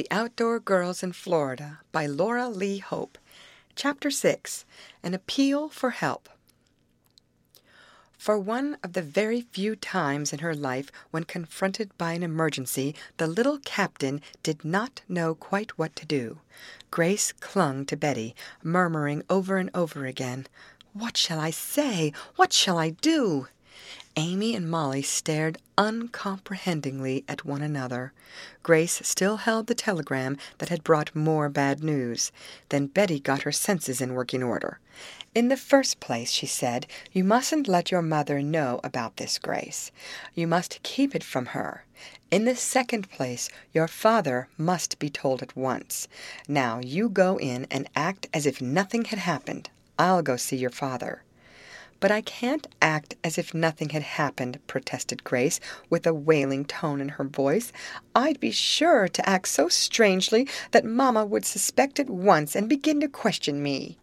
The Outdoor Girls in Florida by Laura Lee Hope. Chapter 6 An Appeal for Help. For one of the very few times in her life when confronted by an emergency, the little captain did not know quite what to do. Grace clung to Betty, murmuring over and over again, What shall I say? What shall I do? Amy and Molly stared uncomprehendingly at one another. Grace still held the telegram that had brought more bad news. Then Betty got her senses in working order. In the first place, she said, you mustn't let your mother know about this, Grace. You must keep it from her. In the second place, your father must be told at once. Now you go in and act as if nothing had happened. I'll go see your father. But I can't act as if nothing had happened, protested Grace, with a wailing tone in her voice. I'd be sure to act so strangely that Mamma would suspect at once and begin to question me.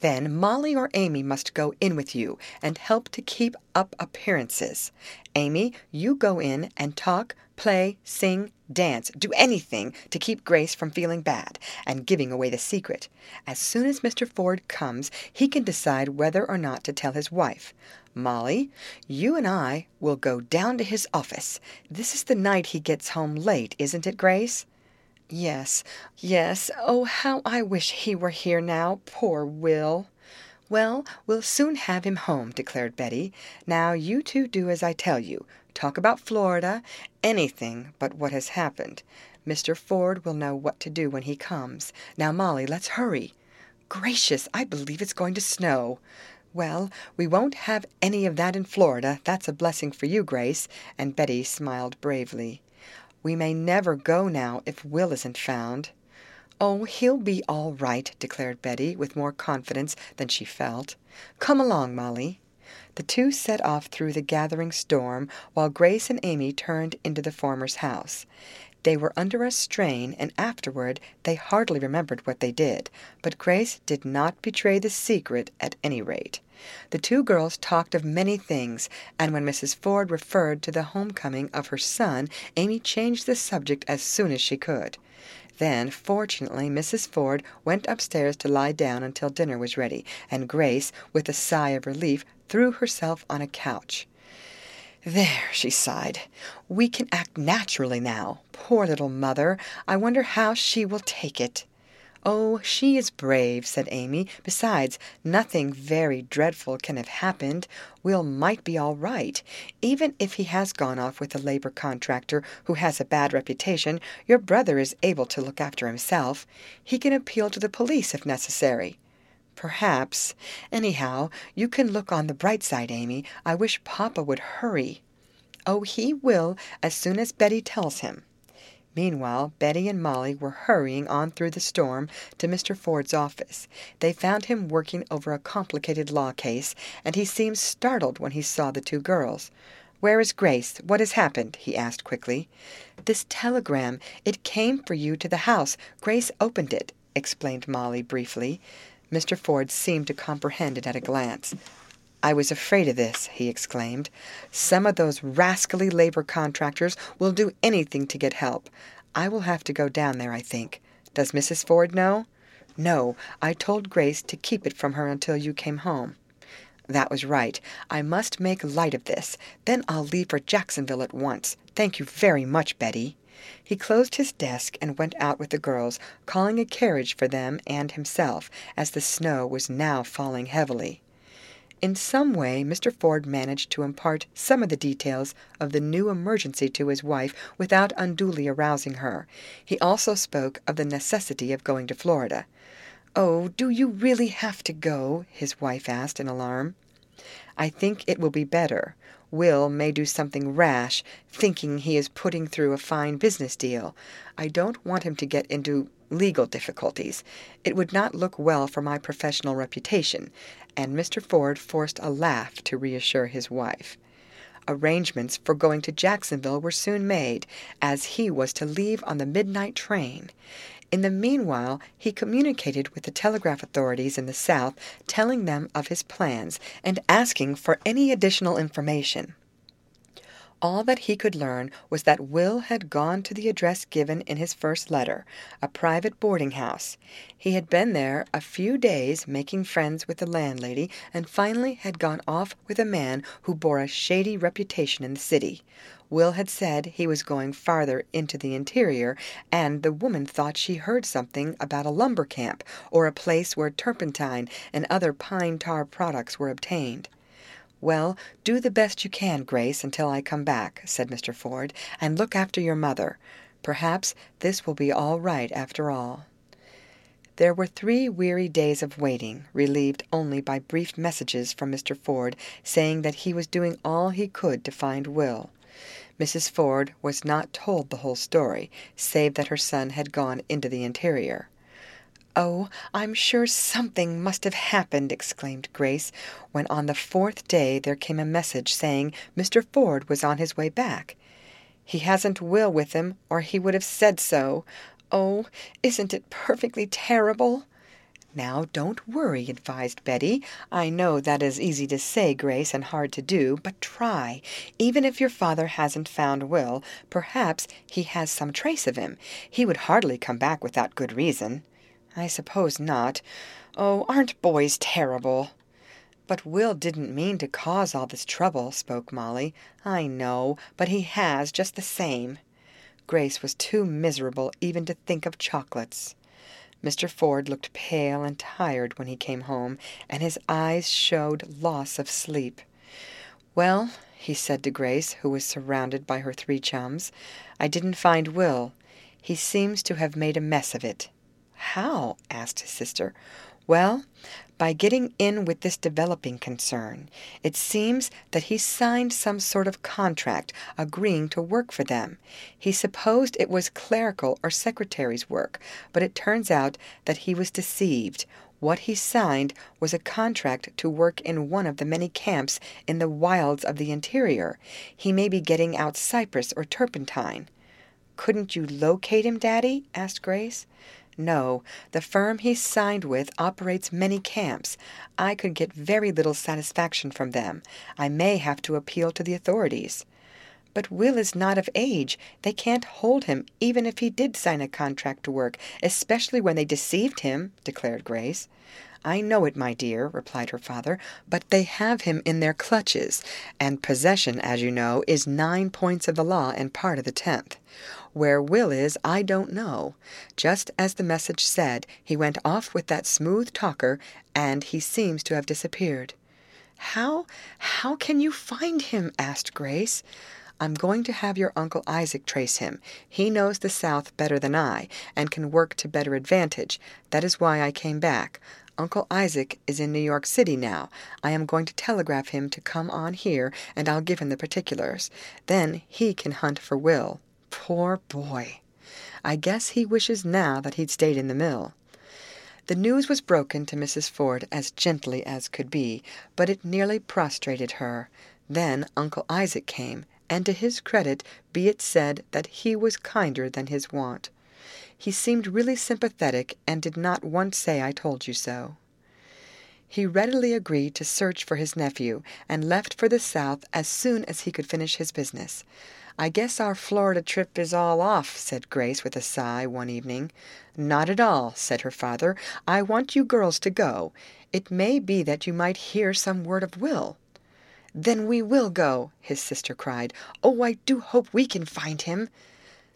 Then Molly or Amy must go in with you and help to keep up appearances. Amy, you go in and talk, play, sing, dance, do anything to keep Grace from feeling bad and giving away the secret. As soon as Mr. Ford comes, he can decide whether or not to tell his wife. Molly, you and I will go down to his office. This is the night he gets home late, isn't it, Grace? Yes, yes. Oh, how I wish he were here now, poor Will. Well, we'll soon have him home, declared Betty. Now you two do as I tell you. Talk about Florida, anything but what has happened. Mr. Ford will know what to do when he comes. Now, Molly, let's hurry. Gracious, I believe it's going to snow. Well, we won't have any of that in Florida. That's a blessing for you, Grace. And Betty smiled bravely. We may never go now if Will isn't found. Oh, he'll be all right, declared Betty, with more confidence than she felt. Come along, Molly. The two set off through the gathering storm, while Grace and Amy turned into the former's house. They were under a strain, and afterward they hardly remembered what they did, but Grace did not betray the secret at any rate. The two girls talked of many things, and when Mrs. Ford referred to the homecoming of her son, Amy changed the subject as soon as she could. Then, fortunately, Mrs. Ford went upstairs to lie down until dinner was ready, and Grace, with a sigh of relief, threw herself on a couch. There, she sighed. We can act naturally now. Poor little mother! I wonder how she will take it. Oh, she is brave, said Amy. Besides, nothing very dreadful can have happened. Will might be all right. Even if he has gone off with a labor contractor who has a bad reputation, your brother is able to look after himself. He can appeal to the police if necessary. Perhaps. Anyhow, you can look on the bright side, Amy. I wish Papa would hurry. Oh, he will as soon as Betty tells him. Meanwhile, Betty and Molly were hurrying on through the storm to Mr. Ford's office. They found him working over a complicated law case, and he seemed startled when he saw the two girls. Where is Grace? What has happened? he asked quickly. This telegram. It came for you to the house. Grace opened it, explained Molly briefly. Mr. Ford seemed to comprehend it at a glance. I was afraid of this, he exclaimed. Some of those rascally labor contractors will do anything to get help. I will have to go down there, I think. Does Mrs. Ford know? No, I told Grace to keep it from her until you came home. That was right. I must make light of this. Then I'll leave for Jacksonville at once. Thank you very much, Betty. He closed his desk and went out with the girls, calling a carriage for them and himself, as the snow was now falling heavily. In some way Mr. Ford managed to impart some of the details of the new emergency to his wife without unduly arousing her. He also spoke of the necessity of going to Florida. Oh, do you really have to go? his wife asked in alarm. I think it will be better. Will may do something rash, thinking he is putting through a fine business deal. I don't want him to get into legal difficulties. It would not look well for my professional reputation, and Mr. Ford forced a laugh to reassure his wife. Arrangements for going to Jacksonville were soon made, as he was to leave on the midnight train. In the meanwhile, he communicated with the telegraph authorities in the South, telling them of his plans and asking for any additional information. All that he could learn was that Will had gone to the address given in his first letter, a private boarding house. He had been there a few days making friends with the landlady, and finally had gone off with a man who bore a shady reputation in the city. Will had said he was going farther into the interior, and the woman thought she heard something about a lumber camp or a place where turpentine and other pine tar products were obtained. "Well, do the best you can, Grace, until I come back," said Mr. Ford, "and look after your mother. Perhaps this will be all right after all." There were three weary days of waiting, relieved only by brief messages from Mr. Ford saying that he was doing all he could to find Will. Mrs. Ford was not told the whole story, save that her son had gone into the interior. "Oh, I'm sure something must have happened!" exclaimed Grace, when on the fourth day there came a message saying Mr. Ford was on his way back. "He hasn't Will with him, or he would have said so. Oh, isn't it perfectly terrible!" "Now, don't worry," advised Betty. "I know that is easy to say, Grace, and hard to do, but try. Even if your father hasn't found Will, perhaps he has some trace of him. He would hardly come back without good reason." "I suppose not. Oh, aren't boys terrible!" "But Will didn't mean to cause all this trouble," spoke Molly. "I know, but he has, just the same." Grace was too miserable even to think of chocolates. Mr. Ford looked pale and tired when he came home, and his eyes showed loss of sleep. "Well," he said to Grace, who was surrounded by her three chums, "I didn't find Will. He seems to have made a mess of it." "How?" asked his sister. "Well, by getting in with this developing concern. It seems that he signed some sort of contract agreeing to work for them. He supposed it was clerical or secretary's work, but it turns out that he was deceived. What he signed was a contract to work in one of the many camps in the wilds of the interior. He may be getting out cypress or turpentine." "Couldn't you locate him, Daddy?" asked Grace. No, the firm he signed with operates many camps. I could get very little satisfaction from them. I may have to appeal to the authorities." "But Will is not of age. They can't hold him even if he did sign a contract to work, especially when they deceived him," declared Grace. "I know it, my dear," replied her father, "but they have him in their clutches, and possession, as you know, is nine points of the law and part of the tenth. Where Will is, I don't know. Just as the message said, he went off with that smooth talker, and he seems to have disappeared." "How how can you find him?" asked Grace. "I'm going to have your Uncle Isaac trace him. He knows the South better than I, and can work to better advantage. That is why I came back. Uncle Isaac is in New York City now. I am going to telegraph him to come on here, and I'll give him the particulars. Then he can hunt for Will. Poor boy! I guess he wishes now that he'd stayed in the mill." The news was broken to Mrs. Ford as gently as could be, but it nearly prostrated her. Then Uncle Isaac came, and to his credit be it said that he was kinder than his wont. He seemed really sympathetic, and did not once say I told you so. He readily agreed to search for his nephew, and left for the South as soon as he could finish his business. "I guess our Florida trip is all off," said Grace with a sigh, one evening. "Not at all," said her father. "I want you girls to go. It may be that you might hear some word of Will." "Then we will go!" his sister cried. "Oh, I do hope we can find him!"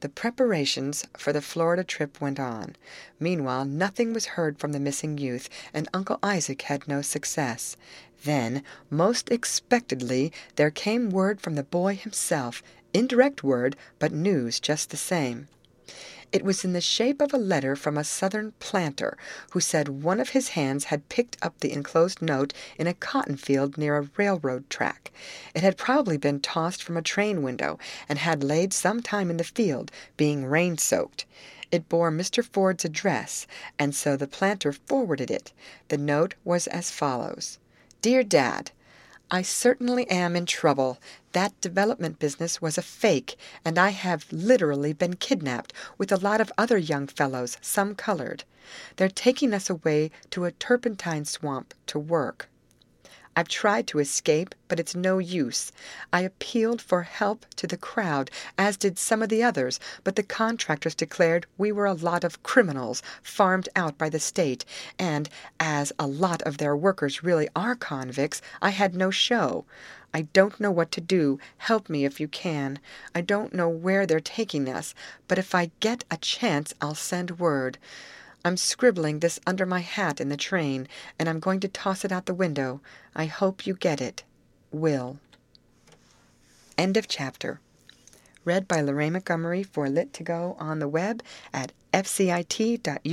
The preparations for the Florida trip went on. Meanwhile nothing was heard from the missing youth, and Uncle Isaac had no success. Then, most expectedly, there came word from the boy himself indirect word, but news just the same. It was in the shape of a letter from a Southern planter, who said one of his hands had picked up the enclosed note in a cotton field near a railroad track. It had probably been tossed from a train window, and had laid some time in the field, being rain soaked. It bore Mr. Ford's address, and so the planter forwarded it. The note was as follows: Dear Dad. I certainly am in trouble. That development business was a fake, and I have literally been kidnapped, with a lot of other young fellows, some colored. They're taking us away to a turpentine swamp to work. I've tried to escape, but it's no use. I appealed for help to the crowd, as did some of the others, but the contractors declared we were a lot of criminals farmed out by the state, and as a lot of their workers really are convicts, I had no show. I don't know what to do. Help me if you can. I don't know where they're taking us, but if I get a chance I'll send word. I'm scribbling this under my hat in the train, and I'm going to toss it out the window. I hope you get it. Will. End of chapter. Read by Lorraine Montgomery for Lit2Go on the web at fcit.usf.edu.